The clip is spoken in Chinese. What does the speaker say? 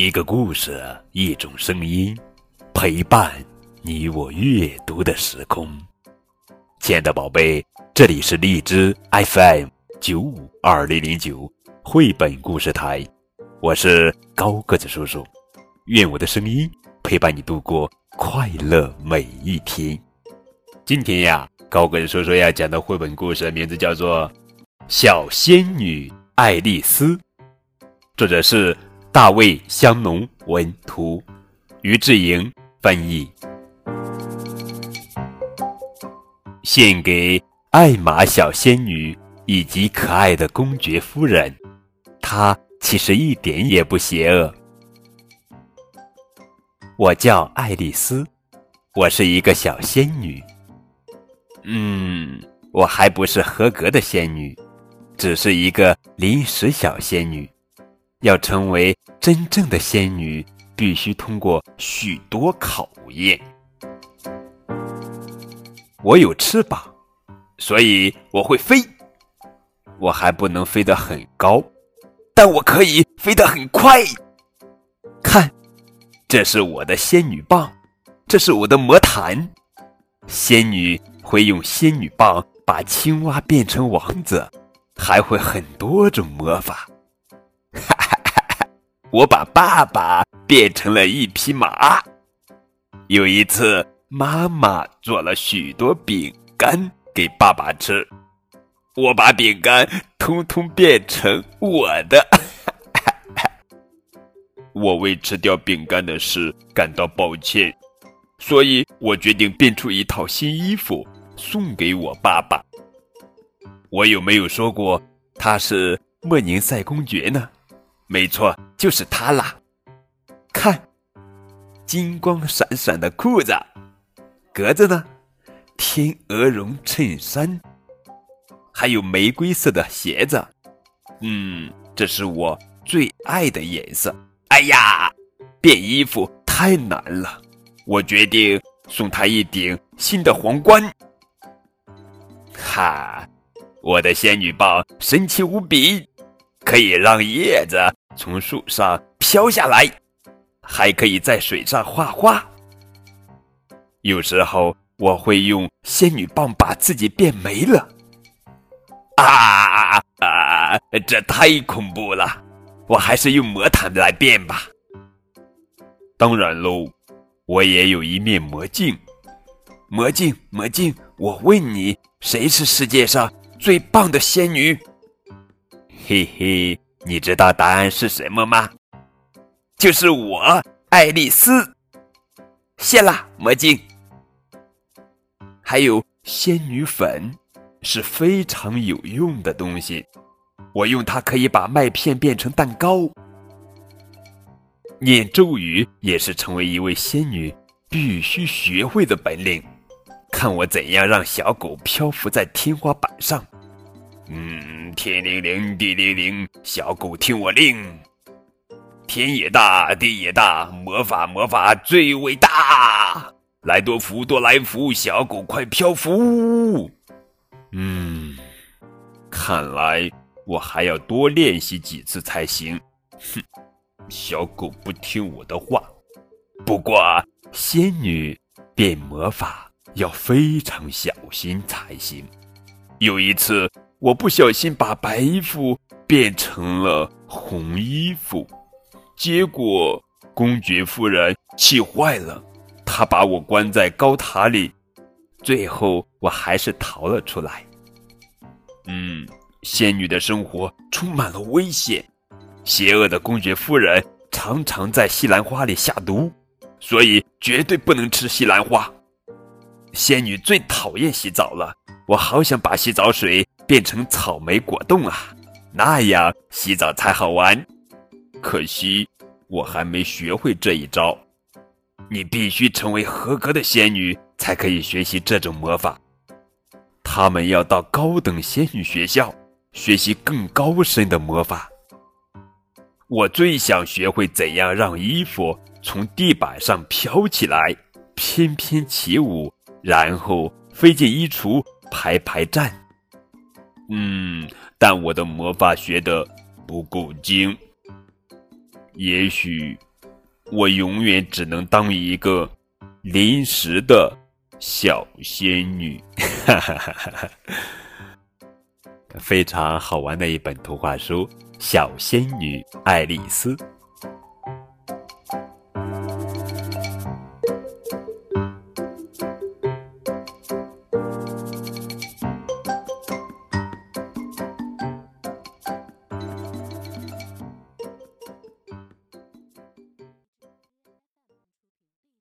一个故事，一种声音，陪伴你我阅读的时空。亲爱的宝贝，这里是荔枝 FM 九五二零零九绘本故事台，我是高个子叔叔。愿我的声音陪伴你度过快乐每一天。今天呀，高个子叔叔要讲的绘本故事名字叫做《小仙女爱丽丝》，作者是。大卫·香农文图，于志莹翻译。献给艾玛小仙女以及可爱的公爵夫人，她其实一点也不邪恶。我叫爱丽丝，我是一个小仙女。嗯，我还不是合格的仙女，只是一个临时小仙女。要成为真正的仙女，必须通过许多考验。我有翅膀，所以我会飞。我还不能飞得很高，但我可以飞得很快。看，这是我的仙女棒，这是我的魔毯。仙女会用仙女棒把青蛙变成王子，还会很多种魔法。哈我把爸爸变成了一匹马。有一次，妈妈做了许多饼干给爸爸吃，我把饼干通通变成我的。我为吃掉饼干的事感到抱歉，所以我决定变出一套新衣服送给我爸爸。我有没有说过他是莫宁塞公爵呢？没错，就是它啦！看，金光闪闪的裤子，格子呢？天鹅绒衬衫，还有玫瑰色的鞋子。嗯，这是我最爱的颜色。哎呀，变衣服太难了，我决定送他一顶新的皇冠。哈，我的仙女棒神奇无比。可以让叶子从树上飘下来，还可以在水上画画。有时候我会用仙女棒把自己变没了。啊啊啊！这太恐怖了，我还是用魔毯来变吧。当然喽，我也有一面魔镜。魔镜，魔镜，我问你，谁是世界上最棒的仙女？嘿嘿，你知道答案是什么吗？就是我，爱丽丝。谢啦，魔镜。还有仙女粉，是非常有用的东西。我用它可以把麦片变成蛋糕。念咒语也是成为一位仙女必须学会的本领。看我怎样让小狗漂浮在天花板上。嗯，天灵灵，地灵灵，小狗听我令。天也大，地也大，魔法魔法最伟大。来多福多来福，小狗快漂浮。嗯，看来我还要多练习几次才行。哼，小狗不听我的话。不过仙女变魔法要非常小心才行。有一次。我不小心把白衣服变成了红衣服，结果公爵夫人气坏了，她把我关在高塔里，最后我还是逃了出来。嗯，仙女的生活充满了危险，邪恶的公爵夫人常常在西兰花里下毒，所以绝对不能吃西兰花。仙女最讨厌洗澡了，我好想把洗澡水。变成草莓果冻啊，那样洗澡才好玩。可惜我还没学会这一招。你必须成为合格的仙女，才可以学习这种魔法。他们要到高等仙女学校学习更高深的魔法。我最想学会怎样让衣服从地板上飘起来，翩翩起舞，然后飞进衣橱排排站。嗯，但我的魔法学的不够精。也许我永远只能当一个临时的小仙女。哈哈哈哈哈！非常好玩的一本图画书《小仙女爱丽丝》。